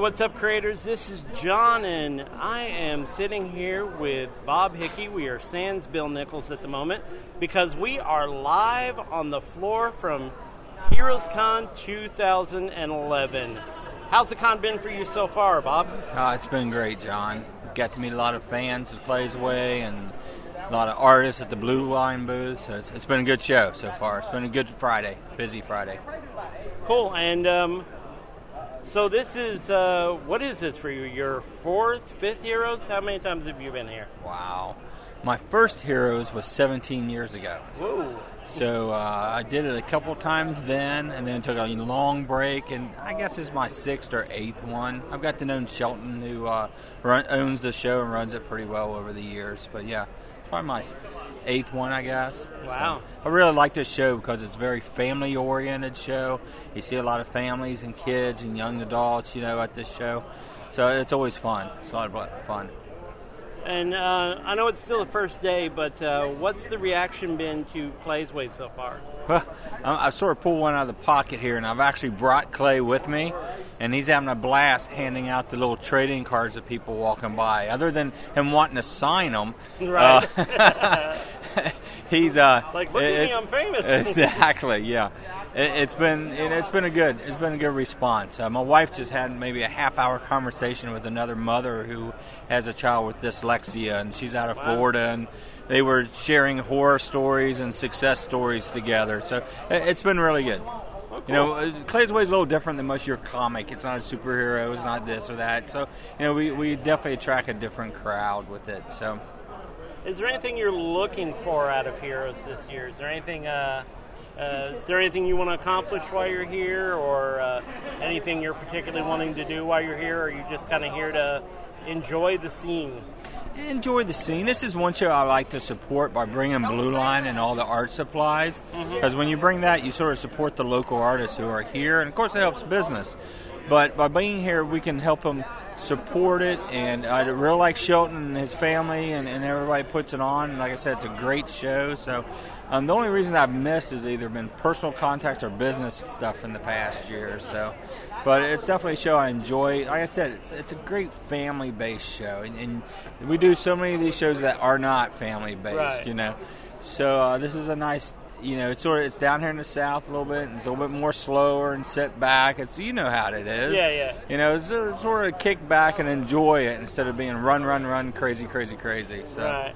what's up, creators? This is John, and I am sitting here with Bob Hickey. We are Sans Bill Nichols at the moment because we are live on the floor from Heroes Con 2011. How's the con been for you so far, Bob? Uh, it's been great, John. Got to meet a lot of fans at Plays Away and a lot of artists at the Blue Line booth. So it's, it's been a good show so far. It's been a good Friday, busy Friday. Cool. And um, so this is uh, what is this for you? Your fourth, fifth Heroes? How many times have you been here? Wow. My first Heroes was 17 years ago. Whoa. So uh, I did it a couple times then, and then took a long break, and I guess it's my sixth or eighth one. I've got to know Shelton, who uh, run, owns the show and runs it pretty well over the years. But yeah, probably my eighth one, I guess. Wow. So I really like this show because it's a very family oriented show. You see a lot of families and kids and young adults, you know, at this show. So it's always fun. It's a lot of fun. And uh, I know it's still the first day, but uh, what's the reaction been to Clay's Way so far? Well, I sort of pulled one out of the pocket here, and I've actually brought Clay with me, and he's having a blast handing out the little trading cards to people walking by. Other than him wanting to sign them, right? Uh, he's uh, like, look it, at me, I'm famous. exactly, yeah. It, has been it, has been a good it's been a good response. Uh, my wife just had maybe a half hour conversation with another mother who has a child with dyslexia, and she's out of wow. Florida, and they were sharing horror stories and success stories together. So it, has been really good. You know, uh, Clay's Way is a little different than most of your comic. It's not a superhero. It's not this or that. So you know, we, we definitely attract a different crowd with it. So. Is there anything you're looking for out of Heroes this year? Is there anything uh, uh, is there anything you want to accomplish while you're here, or uh, anything you're particularly wanting to do while you're here, or are you just kind of here to enjoy the scene? Enjoy the scene. This is one show I like to support by bringing Blue Line and all the art supplies. Because mm-hmm. when you bring that, you sort of support the local artists who are here, and of course, it helps business. But by being here, we can help them support it. And I really like Shelton and his family, and, and everybody puts it on. And like I said, it's a great show. So um, the only reason I've missed has either been personal contacts or business stuff in the past year. So, but it's definitely a show I enjoy. Like I said, it's, it's a great family-based show, and, and, we do so many of these shows that are not family-based. Right. You know, so uh, this is a nice you know, it's sort of it's down here in the south a little bit. And it's a little bit more slower and sit back. It's you know how it is. Yeah, yeah. You know, it's sort of kick back and enjoy it instead of being run, run, run, crazy, crazy, crazy. So. Right.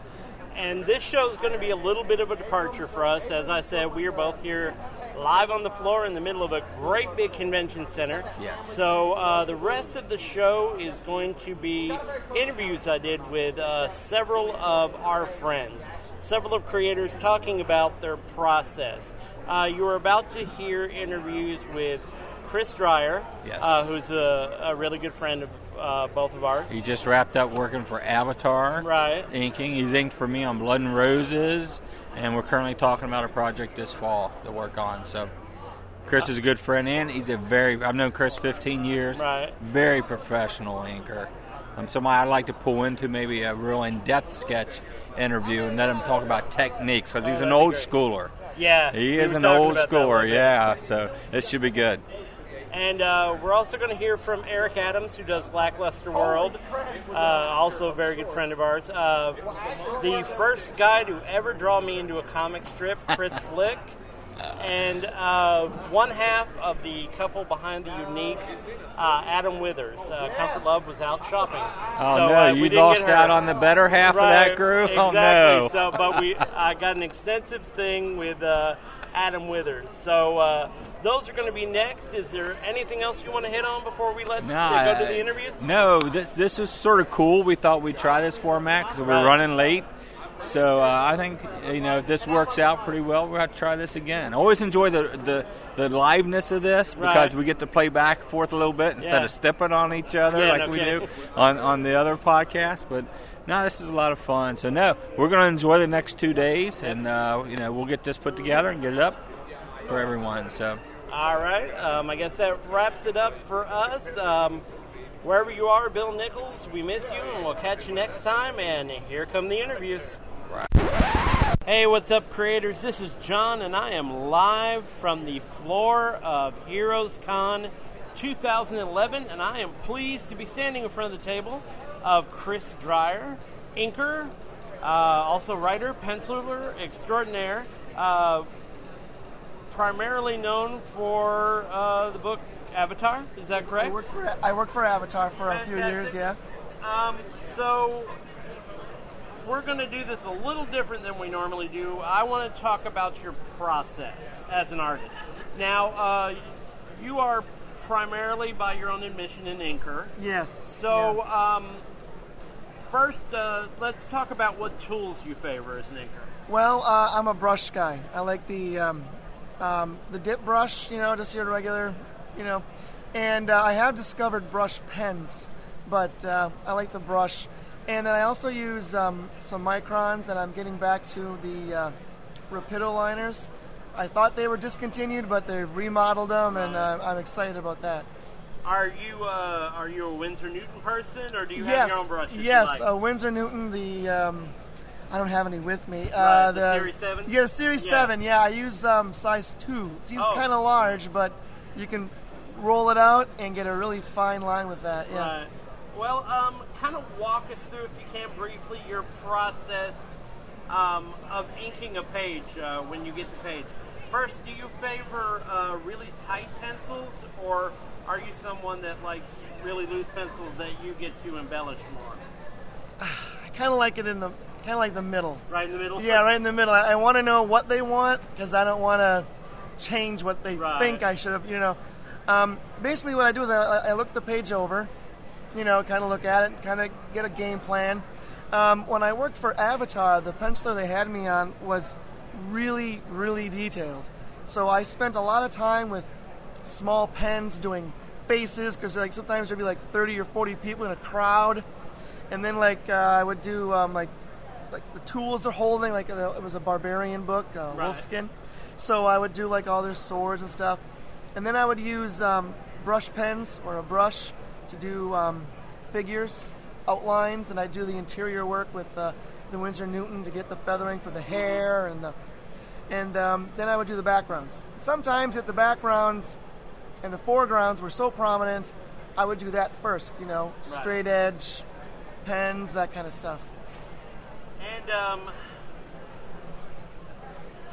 And this show is going to be a little bit of a departure for us. As I said, we are both here live on the floor in the middle of a great big convention center. Yes. So uh, the rest of the show is going to be interviews I did with uh, several of our friends several of creators talking about their process. Uh, you are about to hear interviews with Chris Dreyer, yes. uh, who's a, a, really good friend of uh, both of ours. He just wrapped up working for Avatar, right? Inking. He's inked for me on Blood and Roses, and we're currently talking about a project this fall to work on. So. Chris is a good friend, and he's a very, I've known Chris 15 years. Right. Very professional inker. Um, somebody I'd like to pull into maybe a real in depth sketch interview and let him talk about techniques because he's oh, an old schooler. Yeah, he is an old schooler. Yeah, so it should be good. And uh, we're also going to hear from Eric Adams, who does Lackluster World, uh, also a very good friend of ours. Uh, the first guy to ever draw me into a comic strip, Chris Flick and uh, one half of the couple behind the Uniques, uh, Adam Withers. Uh, Comfort Love was out shopping. Oh so, no, you lost out on the better half right, of that crew. Exactly. Oh no. So, but we, I got an extensive thing with uh, Adam Withers. So uh, those are going to be next. Is there anything else you want to hit on before we let nah, go to the interviews? No, this this was sort of cool. We thought we'd try this format because we're running late. So uh, I think you know if this works out pretty well, have to try this again. I always enjoy the the, the liveness of this because right. we get to play back and forth a little bit instead yeah. of stepping on each other yeah, like we do on on the other podcast. But no, this is a lot of fun. So no, we're going to enjoy the next two days, and uh, you know we'll get this put together and get it up for everyone. So. All right. Um, I guess that wraps it up for us. Um, wherever you are, Bill Nichols, we miss you, and we'll catch you next time. And here come the interviews. Hey, what's up, creators? This is John, and I am live from the floor of Heroes Con 2011, and I am pleased to be standing in front of the table of Chris Dreyer, inker, uh, also writer, penciler extraordinaire, uh, primarily known for uh, the book Avatar. Is that correct? I worked for I worked for Avatar for a few years. Yeah. Um, so we're going to do this a little different than we normally do. I want to talk about your process as an artist. Now, uh, you are primarily, by your own admission, an inker. Yes. So, yeah. um, first, uh, let's talk about what tools you favor as an inker. well, uh, I'm a brush guy. I like the um, um, the dip brush. You know, just your regular. You know, and uh, I have discovered brush pens, but uh, I like the brush. And then I also use um, some microns, and I'm getting back to the uh, Rapido liners. I thought they were discontinued, but they've remodeled them, and uh, I'm excited about that. Are you uh, are you a Winsor Newton person, or do you have your own brushes? you yes. like? Uh, Winsor Newton, the um, I don't have any with me. Right, uh, the Series 7? Yeah, the Series Yeah. Seven. Yeah, I use um, size two. It seems Oh. kind of large, but you can roll it out and get a really fine line with that. Yeah. Right. Well, um, kind of walk us through, if you can, briefly your process um, of inking a page uh, when you get the page. First, do you favor uh, really tight pencils, or are you someone that likes really loose pencils that you get to embellish more? I kind of like it in the kind of like the middle. Right in the middle. Yeah, right in the middle. I, I want to know what they want because I don't want to change what they Right. think I should have. You know, um, basically what I do is I, I look the page over, you know, kind of look at it, kind of get a game plan. Um, when I worked for Avatar, the penciler they had me on was really, really detailed. So I spent a lot of time with small pens doing faces because like sometimes there'd be like 30 or 40 people in a crowd, and then like uh, I would do um, like like the tools they're holding. Like uh, it was a barbarian book, uh, Right. Wolfskin. So I would do like all their swords and stuff, and then I would use um, brush pens or a brush to do um, figures, outlines, and I do the interior work with uh, the Winsor Newton to get the feathering for the hair and the and um, then I would do the backgrounds. Sometimes if the backgrounds and the foregrounds were so prominent, I would do that first. You know, Right. straight edge, pens, that kind of stuff. And um,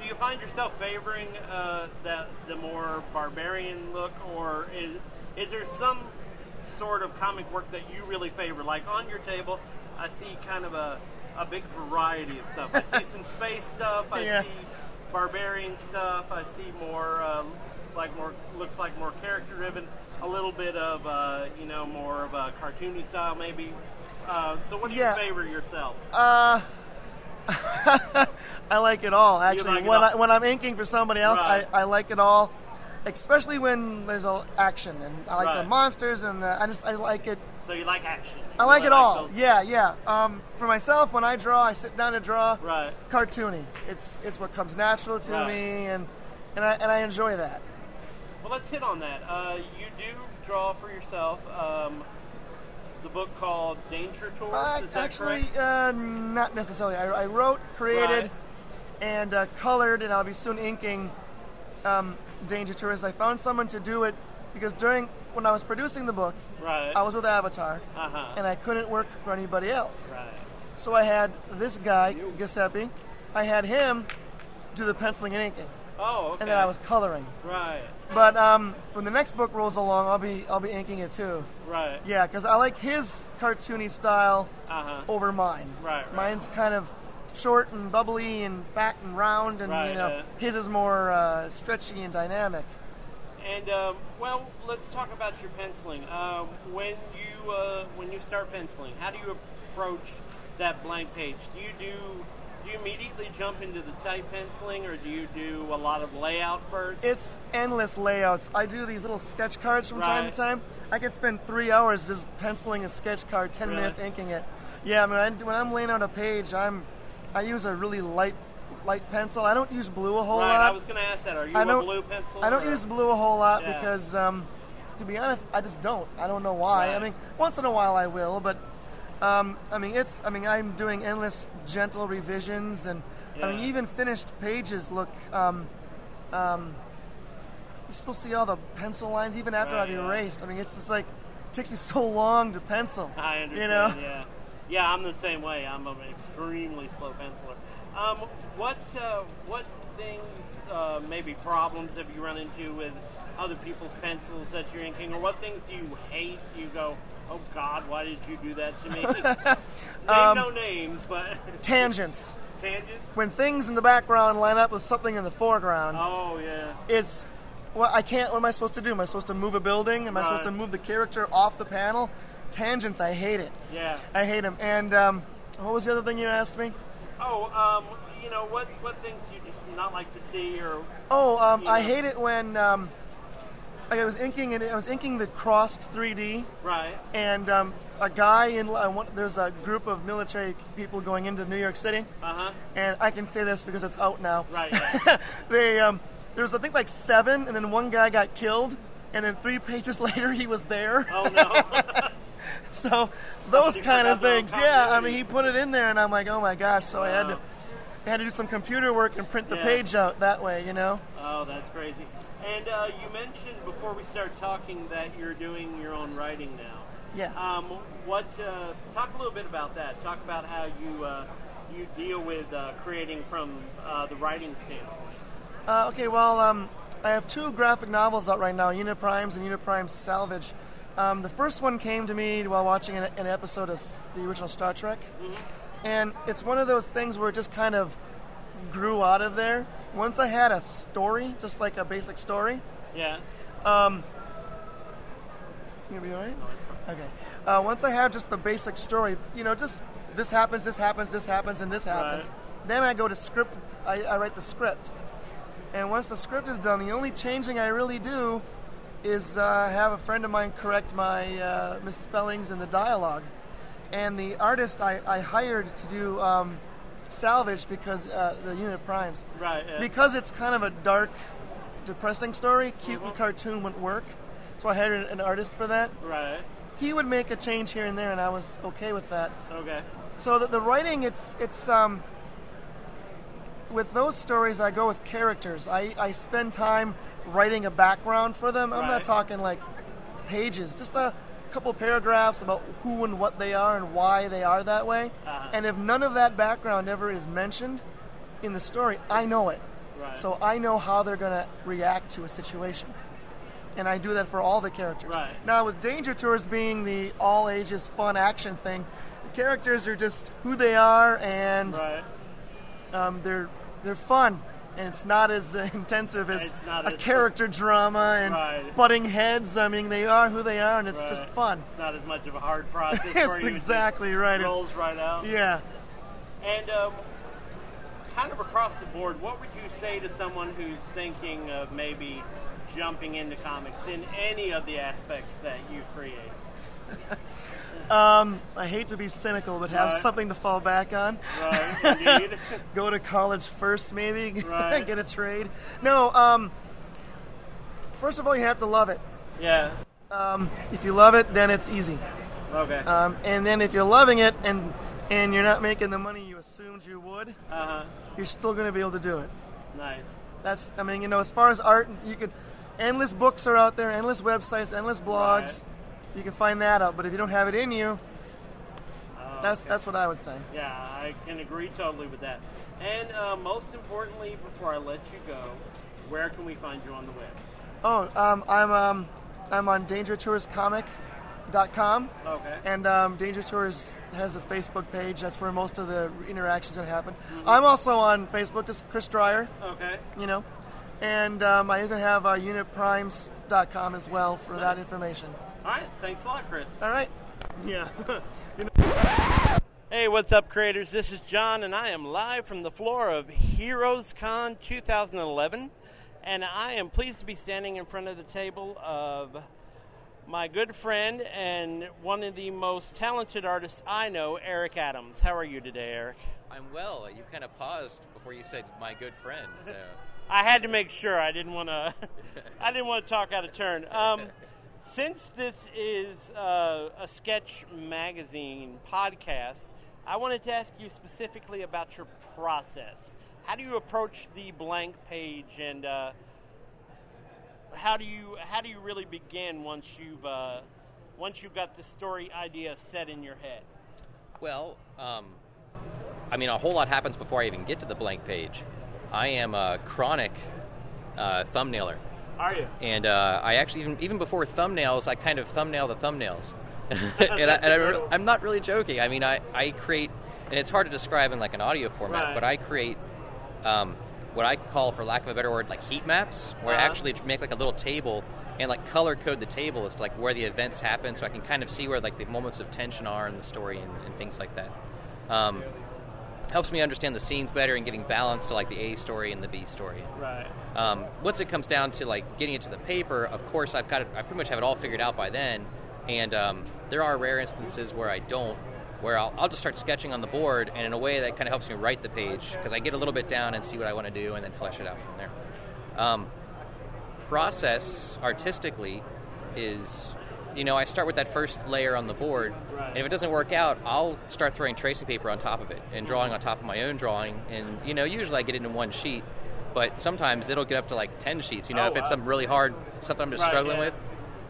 do you find yourself favoring uh, the the more barbarian look, or is is there some sort of comic work that you really favor? Like on your table, I see kind of a a big variety of stuff. I see some space stuff. I Yeah. see barbarian stuff. I see more uh, like more looks like more character driven. A little bit of uh, you know more of a cartoony style maybe. Uh, so what do Yeah. you favor yourself? Uh, I like it all. Actually, like when all. I when I'm inking for somebody else, Right. I, I like it all. Especially when there's a action and I like the monsters and the, I just I like it. So you like action? You I like really it all. those- Yeah, yeah. Um, for myself, when I draw, I sit down to draw. Right. Cartoony. It's it's what comes natural to Right. me, and and I and I enjoy that. Well, let's hit on that. Uh, you do draw for yourself. Um, book called Danger Tours. Uh, is that actually, correct? uh, not necessarily. I, I wrote, created, Right. and uh, colored, and I'll be soon inking um, Danger Tourist. I found someone to do it because during when I was producing the book, Right. I was with Avatar, Uh huh. and I couldn't work for anybody else. Right. So I had this guy, Giuseppe. I had him do the penciling and inking, Oh, okay. and then I was coloring. Right. But um, when the next book rolls along, I'll be I'll be inking it too. Right. Yeah, because I like his cartoony style Uh huh. over mine. Right, right. Mine's kind of short and bubbly and fat and round, and Right, you know, uh, his is more uh, stretchy and dynamic. And um, well, let's talk about your penciling. Um, when you uh, when you start penciling, how do you approach that blank page? Do you do you immediately jump into the type penciling, or do you do a lot of layout first? It's endless layouts. I do these little sketch cards from time to time. I could spend three hours just penciling a sketch card, ten Really? minutes inking it. Yeah, I mean, I, when I'm laying out a page, I'm I use a really light light pencil. I don't use blue a whole right. lot. I was going to ask that. Are you I a don't- blue pencil? I don't use blue a whole lot Yeah. because, um, to be honest, I just don't. I don't know why. I mean, once in a while I will, but um, I mean, it's. I mean, I'm doing endless gentle revisions, and I mean, even finished pages look. Um, um, you still see all the pencil lines even after Right, I've yeah. erased. I mean, it's just like it takes me so long to pencil. I understand. You know. Yeah, yeah. I'm the same way. I'm an extremely slow penciler. Um, what uh, what things, uh, maybe problems, have you run into with other people's pencils that you're inking, or what things do you hate? You go, oh God, why did you do that to me? Name Um, no names, but Tangents. tangent. When things in the background line up with something in the foreground, Oh yeah. it's well, I can't. What am I supposed to do? Am I supposed to move a building? Am I supposed to move the character off the panel? Tangents, I hate it. Yeah. I hate them. And um, what was the other thing you asked me? Oh, um, you know what? What things do you just not like to see, or Oh, um, I know. hate it when um, like I was inking and I was inking the crossed 3D, right? and um, a guy in want, there's a group of military people going into New York City, Uh huh. and I can say this because it's out now. Right. Yeah. they um, there was I think like seven, and then one guy got killed, and then three pages later he was there. oh no. So those kind of forgot their own things, yeah. I mean, he put it in there, and I'm like, oh my gosh. So I had to I had to do some computer work and print the Yeah. page out that way, you know. Oh, that's crazy. And uh, you mentioned before we started talking that you're doing your own writing now. Yeah. Um, what? Uh, talk a little bit about that. Talk about how you uh, you deal with uh, creating from uh, the writing standpoint. Uh, okay, well, um, I have two graphic novels out right now, Uniprimes and Uniprime Salvage. Um, the first one came to me while watching an, an episode of the original Star Trek, and it's one of those things where it just kind of grew out of there. Once I had a story, just like a basic story, Yeah. you gonna be all right? Okay. Uh, once I have just the basic story, you know, just this happens, this happens, this happens, and this happens. Right. Then I go to script. I, I write the script, and once the script is done, the only changing I really do is uh, have a friend of mine correct my uh, misspellings in the dialogue. And the artist I, I hired to do um, salvage because uh, the unit primes Right. Yeah. because it's kind of a dark, depressing story. Cute and cartoon wouldn't work, so I hired an artist for that right. he would make a change here and there, and I was okay with that. Okay. So the, the writing, it's it's um, with those stories, I go with characters. I, I spend time writing a background for them. I'm Right. not talking like pages, just a couple paragraphs about who and what they are and why they are that way. Uh-huh. And if none of that background ever is mentioned in the story, I know it. Right. So I know how they're going to react to a situation. And I do that for all the characters. Right. Now, with Danger Tours being the all ages fun action thing, the characters are just who they are and Right. um, they're, they're fun. And it's not as intensive as a as- character drama and Right. butting heads. I mean, they are who they are, and it's just fun. It's not as much of a hard process. Yes, for you. It just exactly right. It's- Rolls right out. Yeah. And um, kind of across the board, what would you say to someone who's thinking of maybe jumping into comics in any of the aspects that you create? I hate to be cynical, but have Right. something to fall back on. Right, indeed. Go to college first, maybe. Right. Get a trade. No. Um, first of all, you have to love it. yeah. If you love it, then it's easy. Okay. Um, and then if you're loving it and and you're not making the money you assumed you would, Uh huh. you're still going to be able to do it. Nice. That's. I mean, you know, as far as art, you could. Endless books are out there, endless websites, endless blogs. You can find that out. But if you don't have it in you, Oh, that's okay. that's what I would say. Yeah, I can agree totally with that. And uh, most importantly, before I let you go, where can we find you on the web? Oh, um, I'm um, I'm on DangerToursComic.com, Okay. and um, Danger Tours has a Facebook page. That's where most of the interactions are happen. I'm also on Facebook, just Chris Dreyer, Okay. you know, and um, I even have uh, UnitPrimes.com as well for that information. All right. Thanks a lot, Chris. All right. Yeah. Hey, what's up, creators? This is John, and I am live from the floor of Heroes Con 2011. And I am pleased to be standing in front of the table of my good friend and one of the most talented artists I know, Eric Adams. How are you today, Eric? I'm well. You kind of paused before you said my good friend. So. I had to make sure. I didn't want to. I didn't want to talk out of turn. Um, since this is uh, a sketch magazine podcast, I wanted to ask you specifically about your process. How do you approach the blank page, and uh, how do you how do you really begin once you've uh, once you've got the story idea set in your head? Well, um, I mean, a whole lot happens before I even get to the blank page. I am a chronic uh, thumbnailer. Are you? And uh, I actually, even, even before thumbnails, I kind of thumbnail the thumbnails. and I, and I, I'm not really joking. I mean, I, I create, and it's hard to describe in like an audio format, Right. but I create um, what I call, for lack of a better word, like heat maps, where I Uh-huh. actually make like a little table and like color code the table as to like where the events happen, so I can kind of see where like the moments of tension are in the story and, and things like that. Um, helps me understand the scenes better and giving balance to like the A story and the B story. Right. Um, once it comes down to like getting it to the paper, of course I've got it. I pretty much have it all figured out by then, and um, there are rare instances where I don't, where I'll, I'll just start sketching on the board, and in a way that kind of helps me write the page because I get a little bit down and see what I want to do, and then flesh it out from there. Um, process artistically is, you know, I start with that first layer on the board, and if it doesn't work out, I'll start throwing tracing paper on top of it and drawing on top of my own drawing, and you know, usually I get it in one sheet, but sometimes it'll get up to like ten sheets. You know, Oh, if it's wow. something really hard, something I'm just Right, struggling yeah. with.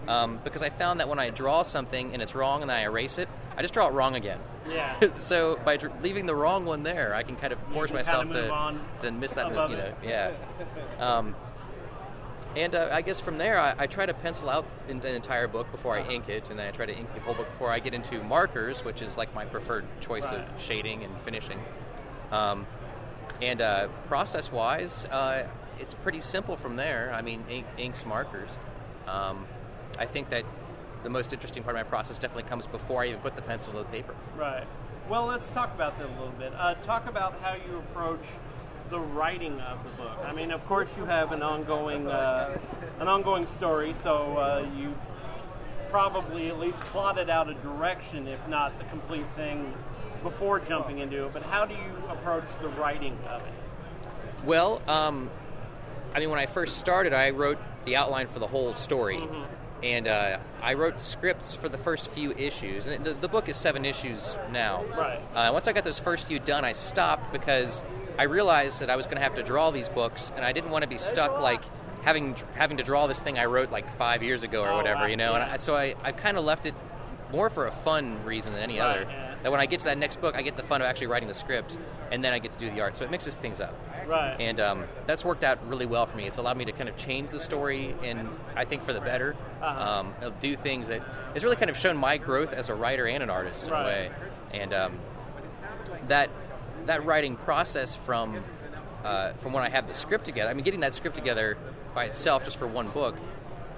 Um, because I found that when I draw something and it's wrong and I erase it, I just draw it wrong again. Yeah. so by dr- leaving the wrong one there, I can kind of force myself kinda move to on to miss that. You know, yeah. Um, and uh, I guess from there, I, I try to pencil out an, an entire book before I ink it, and then I try to ink the whole book before I get into markers, which is like my preferred choice Right. of shading and finishing. Um, and uh, process-wise, uh, it's pretty simple from there. I mean, ink, inks, markers. Um, I think that the most interesting part of my process definitely comes before I even put the pencil to the paper. Right. Well, let's talk about that a little bit. Uh, talk about how you approach the writing of the book. I mean, of course, you have an ongoing uh, an ongoing story, so uh, you've probably at least plotted out a direction, if not the complete thing, before jumping into it. But how do you approach the writing of it? Well, um, I mean, when I first started, I wrote the outline for the whole story. And uh, I wrote scripts for the first few issues. And the, the book is seven issues now. Right. Uh, once I got those first few done, I stopped because I realized that I was going to have to draw these books, and I didn't want to be stuck like having having to draw this thing I wrote like five years ago or Oh, whatever, wow. you know. And I, so I, I kind of left it more for a fun reason than any Right, other. yeah. That when I get to that next book, I get the fun of actually writing the script, and then I get to do the art. So it mixes things up. Right. And um, that's worked out really well for me. It's allowed me to kind of change the story, and I think for the better. Uh-huh. Um, it'll do things that it's really kind of shown my growth as a writer and an artist in Right. a way. And um, that that writing process from uh, from when I have the script together. I mean, getting that script together by itself just for one book.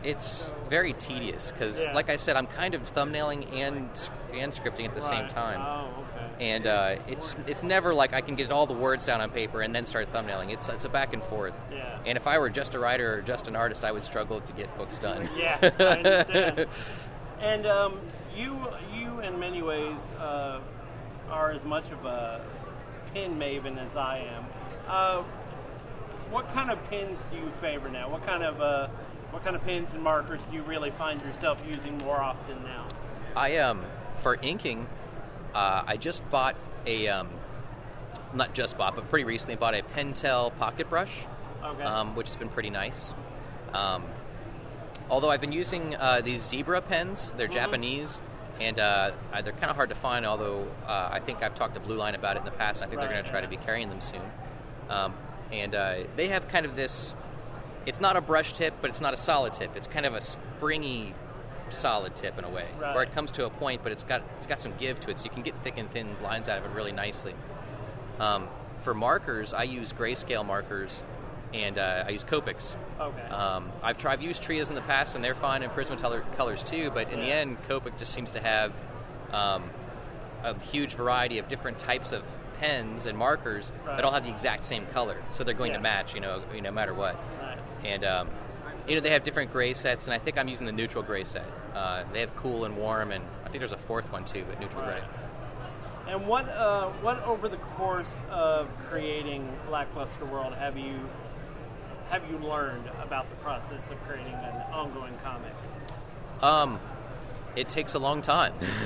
It's very tedious because, Yeah. like I said, I'm kind of thumbnailing and and scripting at the same time Oh, okay. and uh, it's it's never like I can get all the words down on paper and then start thumbnailing. It's it's a back and forth. Yeah. And if I were just a writer or just an artist, I would struggle to get books done. Yeah, I understand. and um, you, you in many ways uh, are as much of a pin maven as I am. Uh, what kind of pins do you favor now? What kind of uh, what kind of pins and markers do you really find yourself using more often now? I um for inking, uh, I just bought a um, not just bought, but pretty recently bought a Pentel pocket brush, Okay. um, which has been pretty nice. Um, although I've been using uh, these zebra pens, they're Japanese, and uh, they're kind of hard to find. Although uh, I think I've talked to Blue Line about it in the past. I think they're going to try to be carrying them soon. Um, and uh, they have kind of this. It's not a brush tip, but it's not a solid tip. It's kind of a springy, solid tip in a way, Right. where it comes to a point, but it's got it's got some give to it, so you can get thick and thin lines out of it really nicely. Um, for markers, I use grayscale markers, and uh, I use Copics. Okay. Um, I've tried I've used Trias in the past, and they're fine in Prismacolor colors too. But in the end, Copic just seems to have um, a huge variety of different types of pens and markers Right. that all have the exact same color, so they're going Yeah. to match. You know, you know, no matter what. Nice. And um, you know, they have different gray sets, and I think I'm using the neutral gray set. Uh, they have cool and warm, and I think there's a fourth one too, but neutral Right. gray. And what uh, what over the course of creating Lackluster World have you have you learned about the process of creating an ongoing comic? Um, it takes a long time.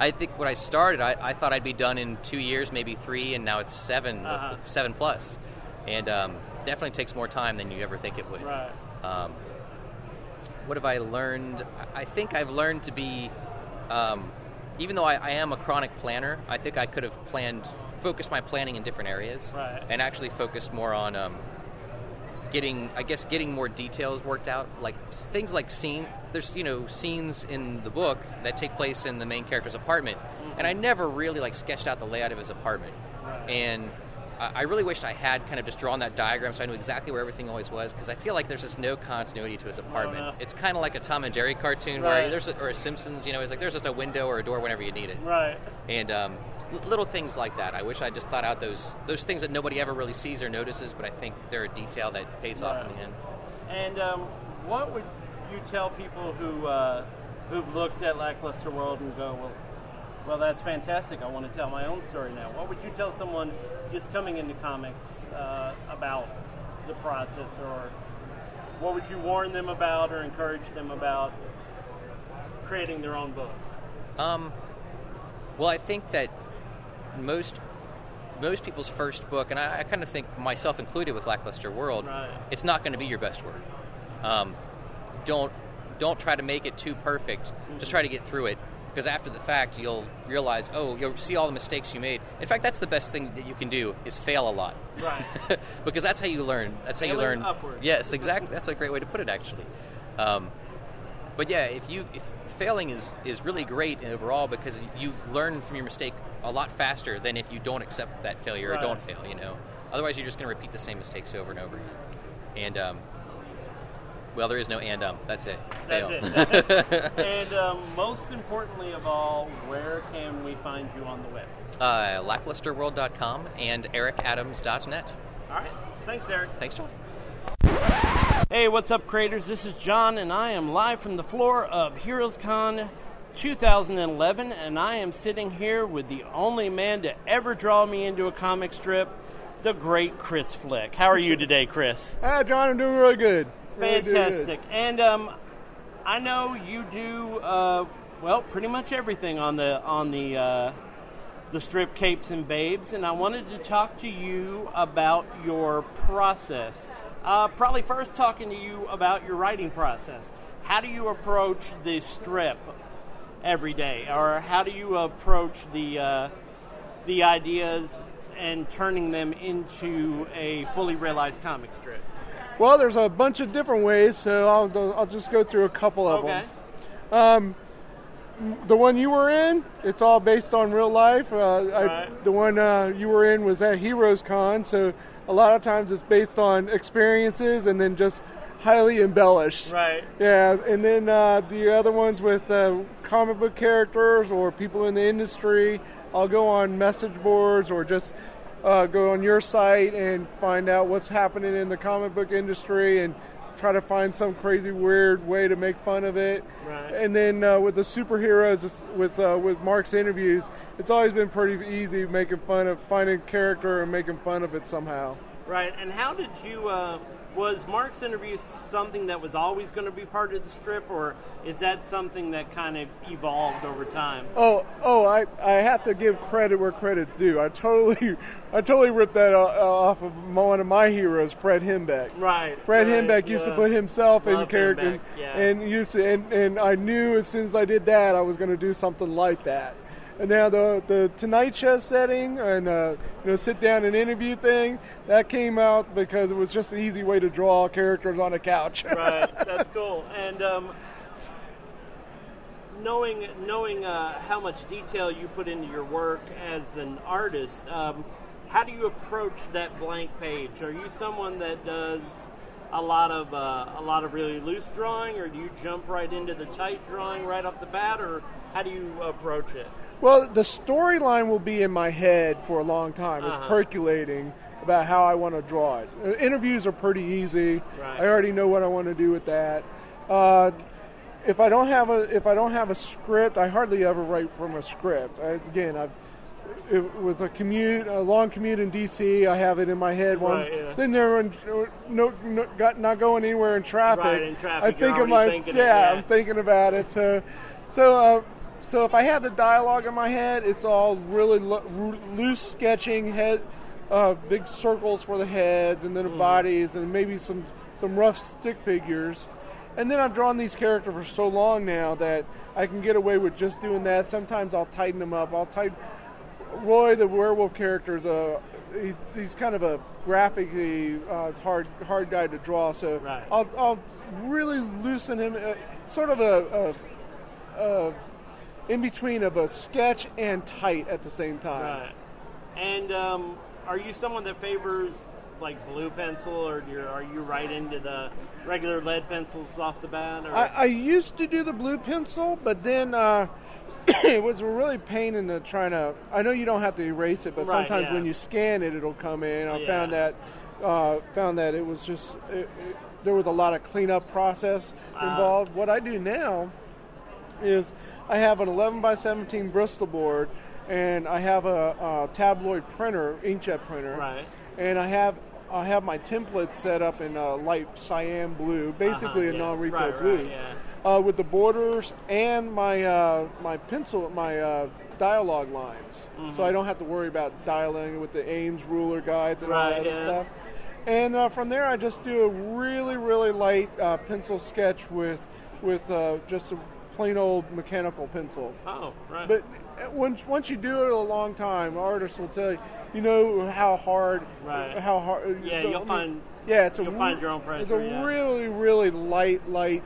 I think when I started, I, I thought I'd be done in two years, maybe three, and now it's 7 Uh-huh. seven plus, and um, definitely takes more time than you ever think it would. Right. Um, what have I learned? I think I've learned to be, um, even though I, I am a chronic planner, I think I could have planned, focused my planning in different areas, Right. and actually focused more on um, getting, I guess, getting more details worked out, like things like scene. There's you know scenes in the book that take place in the main character's apartment, and I never really like sketched out the layout of his apartment, and I I really wished I had kind of just drawn that diagram so I knew exactly where everything always was because I feel like there's just no continuity to his apartment. no. It's kind of like a Tom and Jerry cartoon Right. where there's a, or a Simpsons, you know, it's like there's just a window or a door whenever you need it, Right. and um, little things like that. I wish I just thought out those those things that nobody ever really sees or notices, but I think they're a detail that pays off in the end. And um, what would you tell people who uh, who've looked at Lackluster World and go, well, well, that's fantastic. I want to tell my own story now. What would you tell someone just coming into comics uh, about the process, or what would you warn them about, or encourage them about creating their own book? Um, well, I think that most most people's first book, and I, I kind of think myself included with Lackluster World, Right. it's not going to be your best work. Um, don't don't try to make it too perfect. Just try to get through it. Because after the fact, you'll realize, oh, you'll see all the mistakes you made. In fact, that's the best thing that you can do is fail a lot. Right. because that's how you learn. That's how you learn. upwards. Yes, exactly. That's a great way to put it, actually. Um, but yeah, if you if failing is is really great overall because you learn from your mistake a lot faster than if you don't accept that failure Right. or don't fail. You know, otherwise you're just going to repeat the same mistakes over and over again. And um, well, there is no and um. That's it. Fail. That's it. and um, most importantly of all, where can we find you on the web? uh, lacklusterworld.com and ericadams.net. All right. Thanks, Eric. Thanks, John. Hey, what's up, creators? This is John, and I am live from the floor of HeroesCon 2011, and I am sitting here with the only man to ever draw me into a comic strip, the great Chris Flick. How are you today, Chris? Ah, John, I'm doing really good. Really good. Fantastic. And um, I know you do uh, well, pretty much everything on the on the uh, the strip capes and babes, and I wanted to talk to you about your process. Uh, probably first talking to you about your writing process. How do you approach the strip every day, or how do you approach the uh, the ideas and turning them into a fully realized comic strip? Well, there's a bunch of different ways, so I'll, I'll just go through a couple of Okay. them. The one you were in, it's all based on real life. Uh, I, the one uh, you were in was at Heroes Con, so a lot of times it's based on experiences and then just highly embellished. Right. Yeah, and then uh, the other ones with uh, comic book characters or people in the industry, I'll go on message boards or just uh, go on your site and find out what's happening in the comic book industry and try to find some crazy weird way to make fun of it. Right. And then uh, with the superheroes, with uh, with Mark's interviews, it's always been pretty easy making fun of finding character and making fun of it somehow. Right, and how did you? Uh, was Mark's interview something that was always going to be part of the strip, or is that something that kind of evolved over time? Oh, oh! I, I have to give credit where credit's due. I totally, I totally ripped that uh, uh, off of one of my heroes, Fred Hembeck. Right. Fred right, Hembeck used to put himself in character, Hembeck, yeah. and used to, and, and I knew as soon as I did that, I was going to do something like that. And now the the Tonight Show setting and uh, you know sit down and interview thing that came out because it was just an easy way to draw characters on a couch. right, that's cool. And um, knowing knowing uh, how much detail you put into your work as an artist, um, how do you approach that blank page? Are you someone that does a lot of uh, a lot of really loose drawing, or do you jump right into the tight drawing right off the bat, or how do you approach it? Well, the storyline will be in my head for a long time. Uh-huh. It's percolating about how I want to draw it. Uh, interviews are pretty easy. Right. I already know what I want to do with that. Uh, if I don't have a if I don't have a script, I hardly ever write from a script. I, again, I've it, with a commute, a long commute in DC, I have it in my head. Once Right, yeah. sitting there and no, no, got, not going anywhere in traffic. Right, in traffic, I think of my thinking it, yeah, yeah. I'm thinking about it. So, so, uh, so if I have the dialogue in my head, it's all really lo- loose sketching, head, uh, big circles for the heads, and then the bodies, and maybe some some rough stick figures. And then I've drawn these characters for so long now that I can get away with just doing that. Sometimes I'll tighten them up. I'll tighten. Roy, the werewolf character, is a he, he's kind of a graphically uh, hard hard guy to draw. So Right. I'll, I'll really loosen him, uh, sort of a, a, a in between of a sketch and tight at the same time. Right. And um, are you someone that favors like blue pencil, or you're, you right into the regular lead pencils off the bat? Or? I, I used to do the blue pencil, but then uh, it was a really pain in the trying to. I know you don't have to erase it, but Right, sometimes yeah. when you scan it, it'll come in. I Yeah. found that uh, found that it was just it, it, there was a lot of cleanup process Ah. involved. What I do now is I have an 11 by 17 Bristol board, and I have a, a tabloid printer, inkjet printer, Right. and I have. I have my template set up in uh, light cyan blue, basically Uh-huh, a yeah. non-repo Right, blue right, yeah. uh, with the borders and my uh, my pencil, my uh, dialogue lines, Mm-hmm. so I don't have to worry about dialing with the Ames ruler guides and all that yeah. stuff. And uh, from there, I just do a really, really light uh, pencil sketch with with uh, just a plain old mechanical pencil. oh, right. But uh, once once you do it a long time, artists will tell you, you know how hard, Right. how hard. Yeah, a- you'll find- Yeah, it's a find your own It's a yeah. really, really light, light.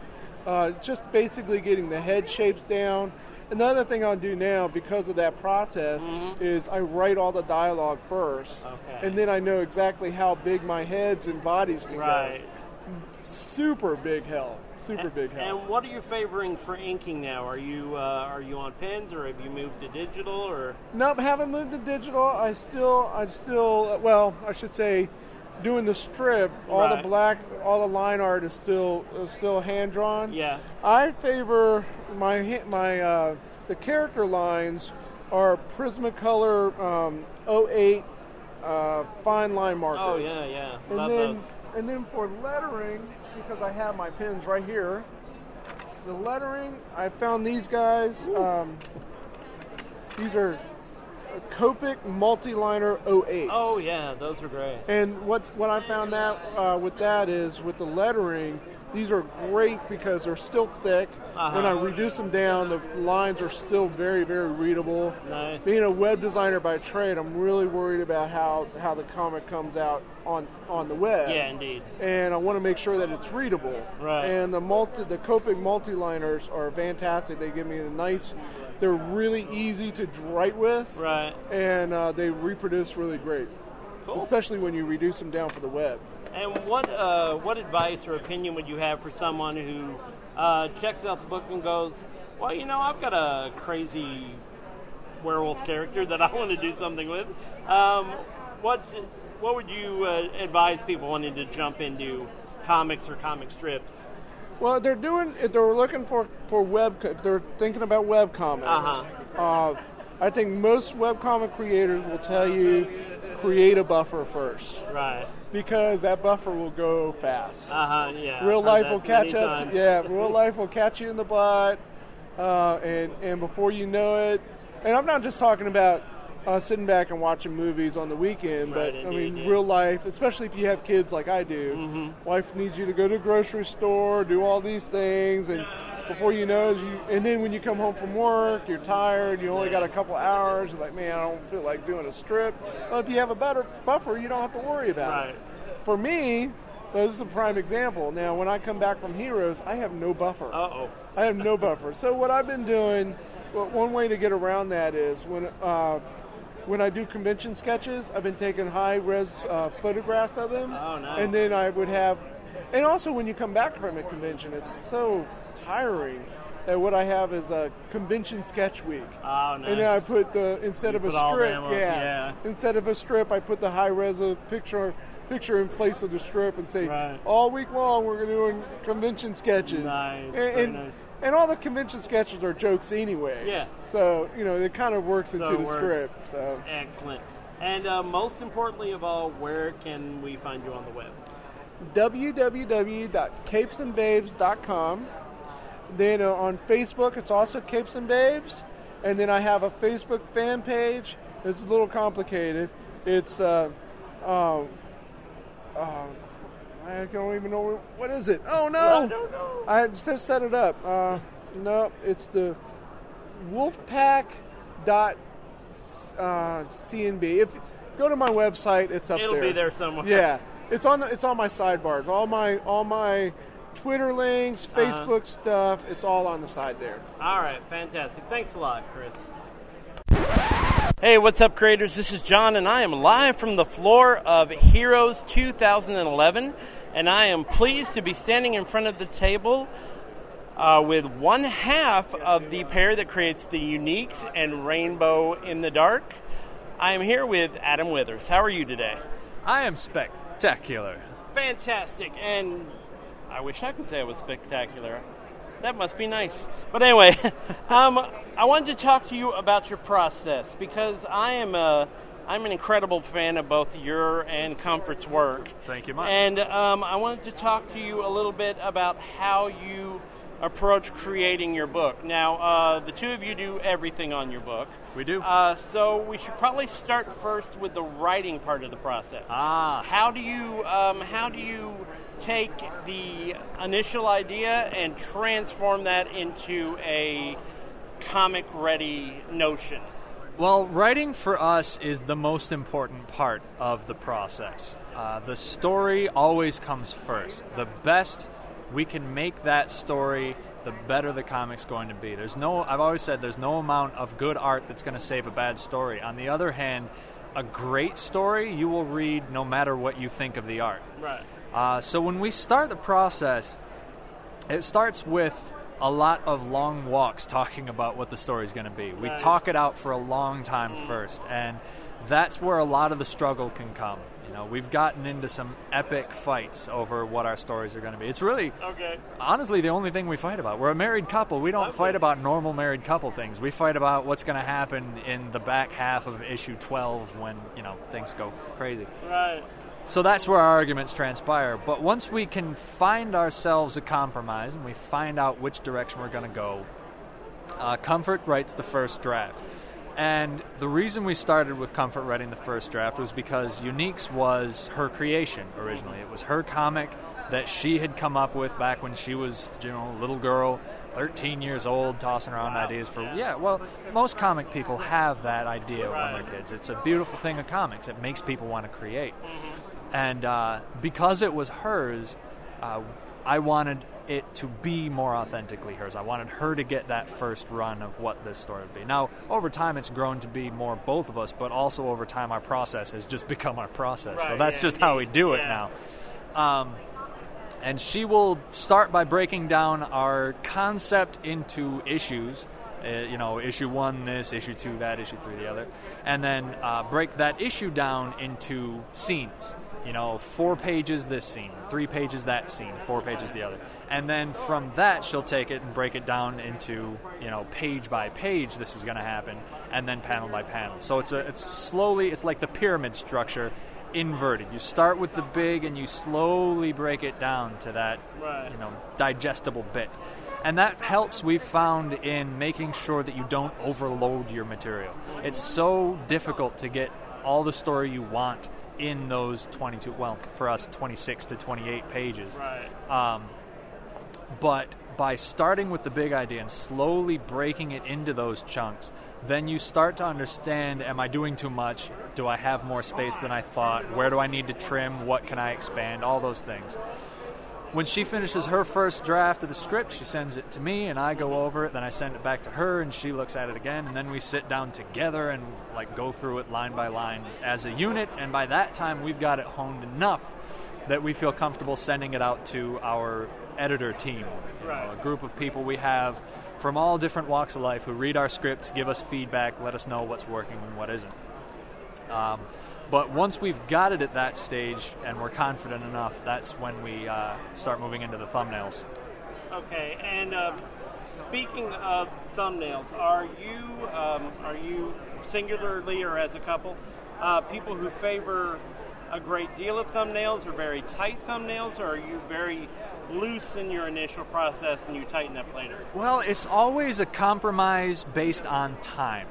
Uh, just basically getting the head shapes down. Another thing I'll do now, because of that process, is I write all the dialogue first, Mm-hmm. Okay. and then I know exactly how big my heads and bodies can right. go. Super big help. Super big help. And what are you favoring for inking now? Are you uh, are you on pens, or have you moved to digital, or Nope, haven't moved to digital. I still, I still, well, I should say, doing the strip. All Right. the black, all the line art is still, is still hand drawn. yeah? I favor my my uh, the character lines are Prismacolor um, 08 uh, fine line markers. Oh yeah, yeah. And Love then, those. And then for lettering, because I have my pens right here, the lettering, I found these guys. Um, these are Copic Multiliner 08. Oh yeah, those are great. And what, what I found that uh, with that is with the lettering, these are great because they're still thick. When I Uh-huh. reduce them down, the lines are still very, very readable. Nice. Being a web designer by trade, I'm really worried about how, how the comic comes out on, on the web. Yeah, indeed. And I want to make sure that it's readable. Right. And the multi, the Copic multi-liners are fantastic. They give me a nice. They're really easy to write with. Right. And uh, they reproduce really great. Cool. Especially when you reduce them down for the web. And what uh, what advice or opinion would you have for someone who uh, checks out the book and goes, "Well, you know, I've got a crazy werewolf character that I want to do something with." Um, what what would you uh, advise people wanting to jump into comics or comic strips? Well, they're doing. If they're looking for for web, if they're thinking about web comics, Uh-huh. uh, I think most web comic creators will tell you create a buffer first Right. Because that buffer will go fast. Uh huh. Yeah. real life will catch up. times. To, yeah, real life will catch you in the butt, uh, and and before you know it, and I'm not just talking about uh, sitting back and watching movies on the weekend, but Right, I mean indeed, real life, especially if you have kids like I do. Mm-hmm. Wife needs you to go to the grocery store, do all these things, and before you know it, you and then when you come home from work, you're tired. You only got a couple hours. You're like, man, I don't feel like doing a strip. Well, if you have a better buffer, you don't have to worry about Right. it. For me, this is a prime example. Now, when I come back from Heroes, I have no buffer. Uh oh. I have no buffer. So what I've been doing, well, one way to get around that is when uh, when I do convention sketches, I've been taking high res uh, photographs of them, Oh, nice. and then I would have, and also when you come back from a convention, it's so tiring. That what I have is a convention sketch week. Oh, nice. And then I put the instead You of a strip, yeah, yeah. Instead of a strip, I put the high res picture picture in place of the strip and say, Right. all week long we're doing convention sketches. Nice, And, and, nice. and all the convention sketches are jokes anyway. Yeah. So you know it kind of works So into the works. script. So Excellent. And uh, most importantly of all, where can we find you on the web? www.capesandbabes.com. Then uh, on Facebook, it's also Capes and Babes. And then I have a Facebook fan page. It's a little complicated. It's uh, um, uh, I don't even know what is it. Oh I no! don't know. I just set it up. Uh, no, it's the Wolfpack dot uh, CNB. If go to my website, it's up there. It'll be there somewhere. Yeah, it's on. The, it's on my sidebars. All my all my Twitter links, Uh-huh. Facebook stuff. It's all on the side there. All right, fantastic. Thanks a lot, Chris. Hey, what's up, creators? This is John, and I am live from the floor of Heroes 2011, and I am pleased to be standing in front of the table uh, with one half of the pair that creates the Uniques and Rainbow in the Dark. I am here with Adam Withers. How are you today? I am spectacular. Fantastic, and I wish I could say it was spectacular. That must be nice. But anyway, um, I wanted to talk to you about your process because I am a I'm an incredible fan of both your and Comfort's work. Thank you much. And um, I wanted to talk to you a little bit about how you approach creating your book. Now, uh, the two of you do everything on your book. We do. Uh, so we should probably start first with the writing part of the process. Ah. How do you um, how do you take the initial idea and transform that into a comic ready notion? Well, writing for us is the most important part of the process. Uh, the story always comes first. The best we can make that story, the better the comic's going to be. There's no, I've always said, there's no amount of good art that's going to save a bad story. On the other hand, a great story you will read no matter what you think of the art. Right. Uh, so when we start the process, it starts with a lot of long walks talking about what the story is going to be. We Nice. talk it out for a long time first, and that's where a lot of the struggle can come. You know, we've gotten into some epic fights over what our stories are going to be. It's really, Okay. honestly, the only thing we fight about. We're a married couple. We don't Okay. fight about normal married couple things. We fight about what's going to happen in the back half of issue 12 when, you know, things go crazy. Right. So that's where our arguments transpire. But once we can find ourselves a compromise and we find out which direction we're going to go, uh, Comfort writes the first draft. And the reason we started with Comfort writing the first draft was because Uniques was her creation originally. It was her comic that she had come up with back when she was, you know, a little girl, 13 years old, tossing around ideas for. Yeah, well, most comic people have that idea when they're kids. It's a beautiful thing of comics. It makes people want to create and uh, because it was hers, uh, I wanted it to be more authentically hers. I wanted her to get that first run of what this story would be. Now, over time, it's grown to be more both of us, but also over time, our process has just become our process. so that's yeah, just how we do it yeah. now. Um, and she will start by breaking down our concept into issues. Uh, you know, issue one this, issue two that, issue three the other, and then uh, break that issue down into scenes. You know, four pages this scene, three pages that scene, four pages the other, and then from that she'll take it and break it down into you know page by page. This is going to happen, and then panel by panel. So it's a it's slowly it's like the pyramid structure inverted. You start with the big and you slowly break it down to that Right. you know digestible bit. And that helps we've found in making sure that you don't overload your material. It's so difficult to get all the story you want in those 22 well for us 26 to 28 pages. Right. Um, but by starting with the big idea and slowly breaking it into those chunks, then you start to understand am I doing too much? Do I have more space than I thought? Where do I need to trim? What can I expand? All those things. When she finishes her first draft of the script, she sends it to me and I go over it, then I send it back to her and she looks at it again and then we sit down together and like go through it line by line as a unit and by that time we've got it honed enough that we feel comfortable sending it out to our editor team, you know, a group of people we have from all different walks of life who read our scripts, give us feedback, let us know what's working and what isn't. Um, but once we've got it at that stage and we're confident enough, that's when we uh, start moving into the thumbnails. Okay, and um, speaking of thumbnails, are you um, are you singularly or as a couple uh, people who favor a great deal of thumbnails or very tight thumbnails, or are you very loose in your initial process and you tighten up later? Well, it's always a compromise based on time.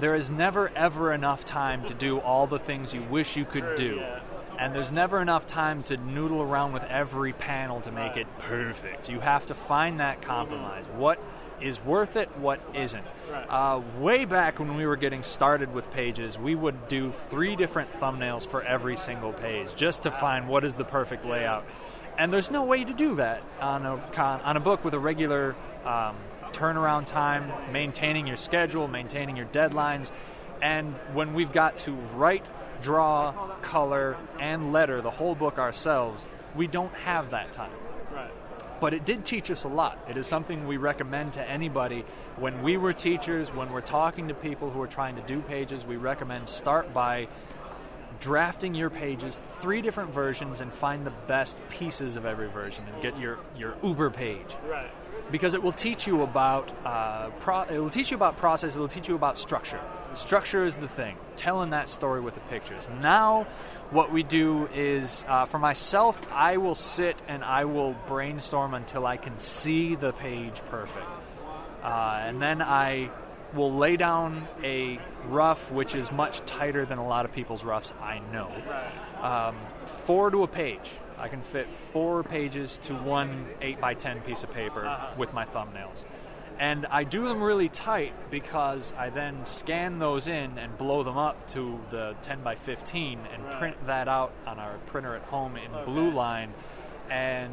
There is never ever enough time to do all the things you wish you could do. And there's never enough time to noodle around with every panel to make it perfect. You have to find that compromise. What is worth it, what isn't. Uh, way back when we were getting started with pages, we would do three different thumbnails for every single page just to find what is the perfect layout. And there's no way to do that on a con- on a book with a regular um, turnaround time, maintaining your schedule, maintaining your deadlines. And when we've got to write, draw, color, and letter the whole book ourselves, we don't have that time but it did teach us a lot. It is something we recommend to anybody. When we were teachers, when we're talking to people who are trying to do pages, we recommend start by drafting your pages, three different versions, and find the best pieces of every version and get your, your Uber page. Right. Because it will teach you about uh, pro- it will teach you about process. It will teach you about structure. Structure is the thing. Telling that story with the pictures. Now, what we do is, uh, for myself, I will sit and I will brainstorm until I can see the page perfect, uh, and then I will lay down a rough, which is much tighter than a lot of people's roughs. I know. Um, four to a page. I can fit four pages to one eight by ten piece of paper with my thumbnails. And I do them really tight because I then scan those in and blow them up to the 10 by 15 and Right. print that out on our printer at home in blue line and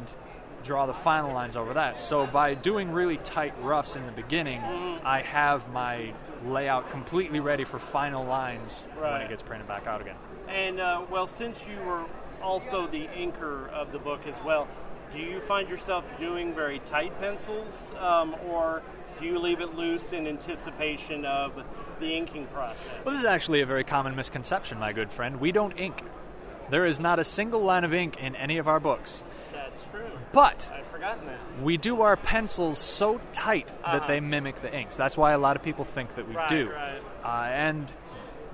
draw the final lines over that. So by doing really tight roughs in the beginning, I have my layout completely ready for final lines when it gets printed back out again. And uh, well, since you were also the inker of the book as well, do you find yourself doing very tight pencils, um, or do you leave it loose in anticipation of the inking process? Well, this is actually a very common misconception, my good friend. We don't ink. There is not a single line of ink in any of our books. That's true. But I'd forgotten that. we do our pencils so tight Uh-huh. that they mimic the inks. That's why a lot of people think that we Right, do. right. Uh, and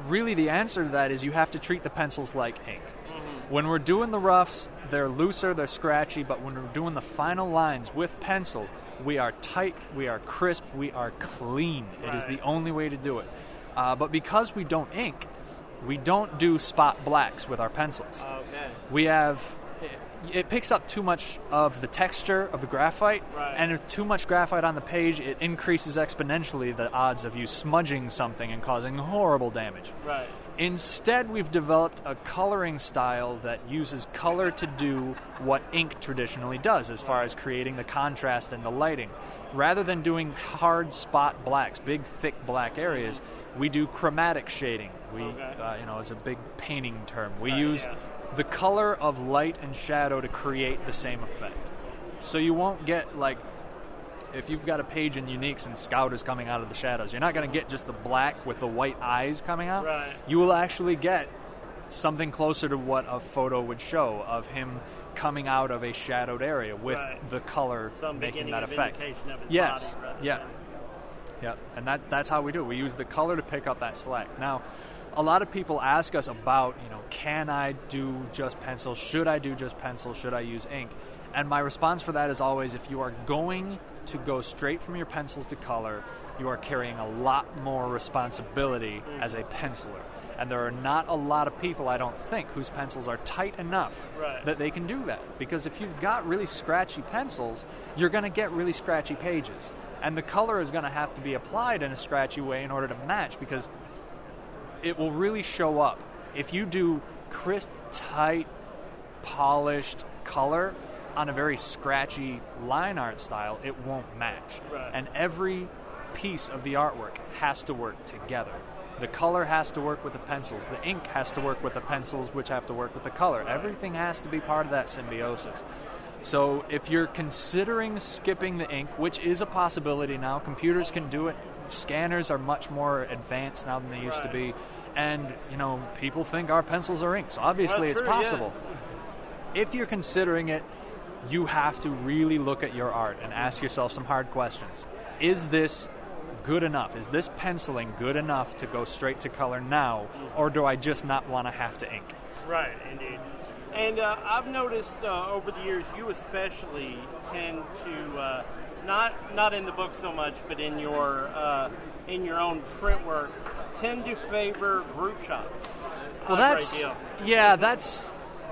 really, the answer to that is you have to treat the pencils like ink. When we're doing the roughs, they're looser, they're scratchy, but when we're doing the final lines with pencil, we are tight, we are crisp, we are clean. It is the only way to do it. Uh, but because we don't ink, we don't do spot blacks with our pencils Okay. we have it picks up too much of the texture of the graphite Right. and with too much graphite on the page it increases exponentially the odds of you smudging something and causing horrible damage Right. Instead we've developed a coloring style that uses color to do what ink traditionally does as far as creating the contrast and the lighting rather than doing hard spot blacks big thick black areas we do chromatic shading we Okay. uh, you know is a big painting term we Right, use yeah. the color of light and shadow to create the same effect. So you won't get like if you've got a page in Uniques and Scout is coming out of the shadows, you're not going to get just the black with the white eyes coming out. Right. You will actually get something closer to what a photo would show of him coming out of a shadowed area with Right. the color Some making that effect. indication of his yes. body rather yeah. than- Yeah, and that that's how we do it. We use the color to pick up that slack. Now, a lot of people ask us about, you know, can I do just pencil? Should I do just pencil? Should I use ink? And my response for that is always if you are going to go straight from your pencils to color, you are carrying a lot more responsibility as a penciler. And there are not a lot of people, I don't think, whose pencils are tight enough Right. that they can do that. Because if you've got really scratchy pencils, you're going to get really scratchy pages. And the color is going to have to be applied in a scratchy way in order to match because it will really show up. If you do crisp, tight, polished color on a very scratchy line art style, it won't match. Right. And every piece of the artwork has to work together. The color has to work with the pencils. The ink has to work with the pencils, which have to work with the color. Everything has to be part of that symbiosis. So if you're considering skipping the ink, which is a possibility now, computers can do it. Scanners are much more advanced now than they used to be. And, you know, people think our pencils are inks. Obviously, Well, it's true, yeah. possible. If you're considering it, you have to really look at your art and ask yourself some hard questions. Is this good enough? Is this penciling good enough to go straight to color now, or do I just not want to have to ink? Right, indeed. And uh, I've noticed uh, over the years, you especially tend to uh, not not in the book so much, but in your uh, in your own print work, tend to favor group shots. Well, that's deal. yeah, that's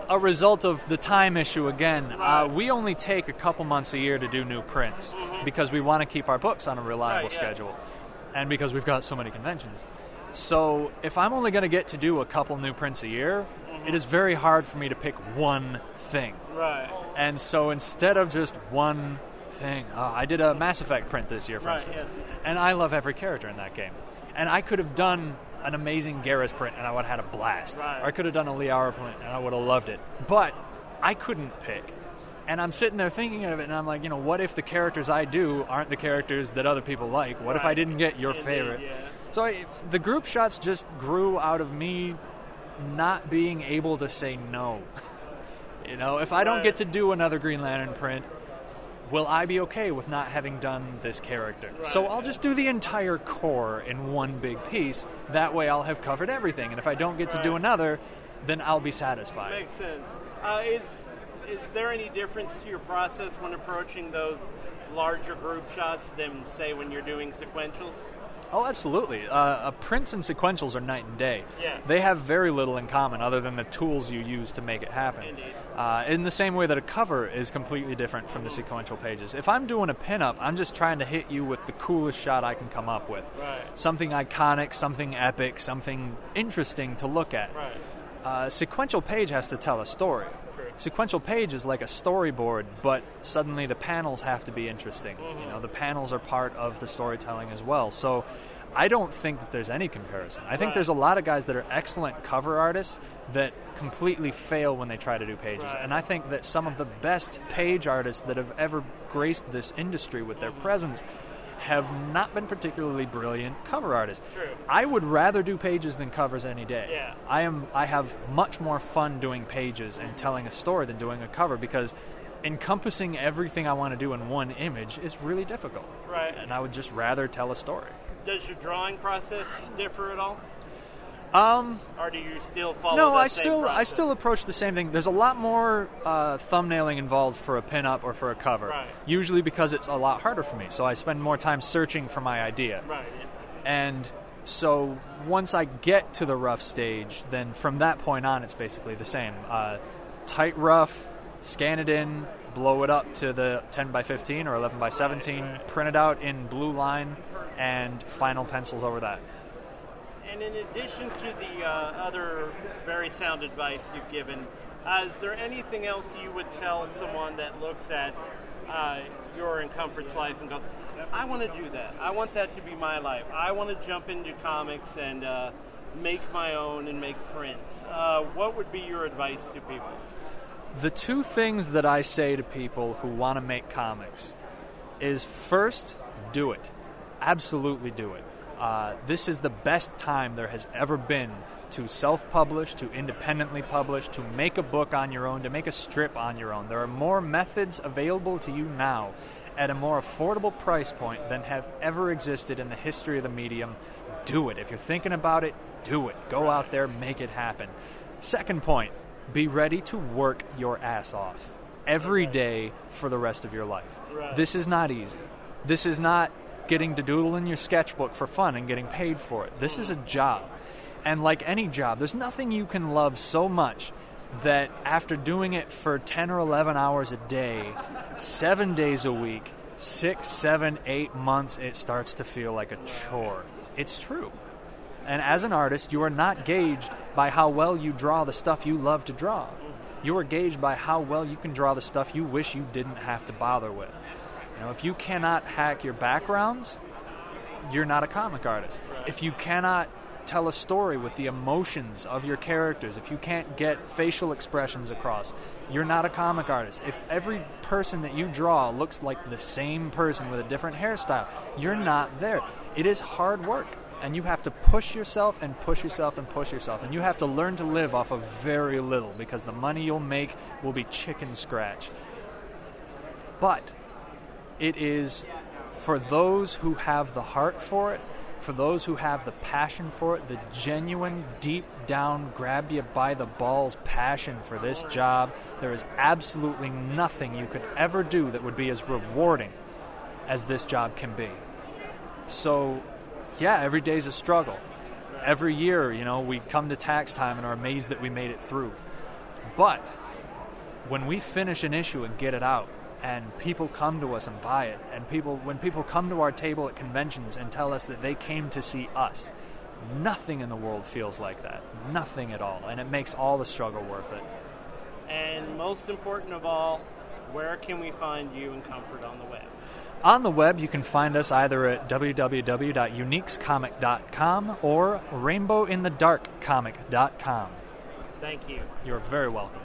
a result of the time issue again. Uh, we only take a couple months a year to do new prints because we want to keep our books on a reliable Right, yes. schedule, and because we've got so many conventions. So if I'm only going to get to do a couple new prints a year, it is very hard for me to pick one thing. Right. And so instead of just one thing, uh, I did a Mass Effect print this year, for Right, instance, yes. and I love every character in that game. And I could have done an amazing Garrus print, and I would have had a blast. Right. Or I could have done a Liara print, and I would have loved it. But I couldn't pick. And I'm sitting there thinking of it, and I'm like, you know, what if the characters I do aren't the characters that other people like? What if I didn't get your Indeed, favorite? yeah. So I, the group shots just grew out of me not being able to say no. you know, if I don't Right. get to do another Green Lantern print, will I be okay with not having done this character? So I'll just do the entire Corps in one big piece. That way I'll have covered everything. And if I don't get to do another, then I'll be satisfied. Makes sense. Uh, is is there any difference to your process when approaching those larger group shots than say when you're doing sequentials? Oh, absolutely. Uh, uh, prints and sequentials are night and day. Yeah. They have very little in common other than the tools you use to make it happen. Indeed. Uh, in the same way that a cover is completely different from the sequential pages. If I'm doing a pinup, I'm just trying to hit you with the coolest shot I can come up with. Right. Something iconic, something epic, something interesting to look at. Right. Uh, sequential page has to tell a story. True. Sequential page is like a storyboard, but suddenly the panels have to be interesting. You know, the panels are part of the storytelling as well. So I don't think that there's any comparison. I think Right. there's a lot of guys that are excellent cover artists that completely fail when they try to do pages. Right. And I think that some of the best page artists that have ever graced this industry with their presence have not been particularly brilliant cover artists. True. I would rather do pages than covers any day. Yeah. I am I have much more fun doing pages and telling a story than doing a cover because encompassing everything I want to do in one image is really difficult. Right. And I would just rather tell a story. Does your drawing process differ at all, Um or do you still follow? no, I same still I still approach the same thing. There's a lot more uh, thumbnailing involved for a pinup or for a cover. Right. Usually because it's a lot harder for me, so I spend more time searching for my idea. Right. And so once I get to the rough stage, then from that point on, it's basically the same. Uh, tight rough, scan it in, blow it up to the 10 by 15 or 11 by 17, print it out in blue line, and final pencils over that. And in addition to the uh, other very sound advice you've given, uh, is there anything else you would tell someone that looks at uh, your and Comfort's life and goes, I want to do that. I want that to be my life. I want to jump into comics and uh, make my own and make prints. Uh, what would be your advice to people? The two things that I say to people who want to make comics is first, do it. Absolutely do it. Uh, this is the best time there has ever been to self publish, to independently publish, to make a book on your own, to make a strip on your own. There are more methods available to you now at a more affordable price point than have ever existed in the history of the medium. Do it. If you're thinking about it, do it. Go out there, make it happen. Second point be ready to work your ass off every day for the rest of your life. This is not easy. This is not getting to doodle in your sketchbook for fun and getting paid for it. This is a job. And like any job, there's nothing you can love so much that after doing it for 10 or 11 hours a day, seven days a week, six, seven, eight months, it starts to feel like a chore. It's true. And as an artist, you are not gauged by how well you draw the stuff you love to draw. You are gauged by how well you can draw the stuff you wish you didn't have to bother with. If you cannot hack your backgrounds, you're not a comic artist. If you cannot tell a story with the emotions of your characters, if you can't get facial expressions across, you're not a comic artist. If every person that you draw looks like the same person with a different hairstyle, you're not there. It is hard work. And you have to push yourself and push yourself and push yourself. And you have to learn to live off of very little because the money you'll make will be chicken scratch. But it is for those who have the heart for it, for those who have the passion for it, the genuine, deep down, grab you by the balls passion for this job. There is absolutely nothing you could ever do that would be as rewarding as this job can be. So, yeah, every day's a struggle. Every year, you know, we come to tax time and are amazed that we made it through. But when we finish an issue and get it out, and people come to us and buy it, and people when people come to our table at conventions and tell us that they came to see us, nothing in the world feels like that. Nothing at all, and it makes all the struggle worth it. And most important of all, where can we find you and Comfort on the web? On the web, you can find us either at www.uniquescomic.com or rainbowinthedarkcomic.com. Thank you. You're very welcome.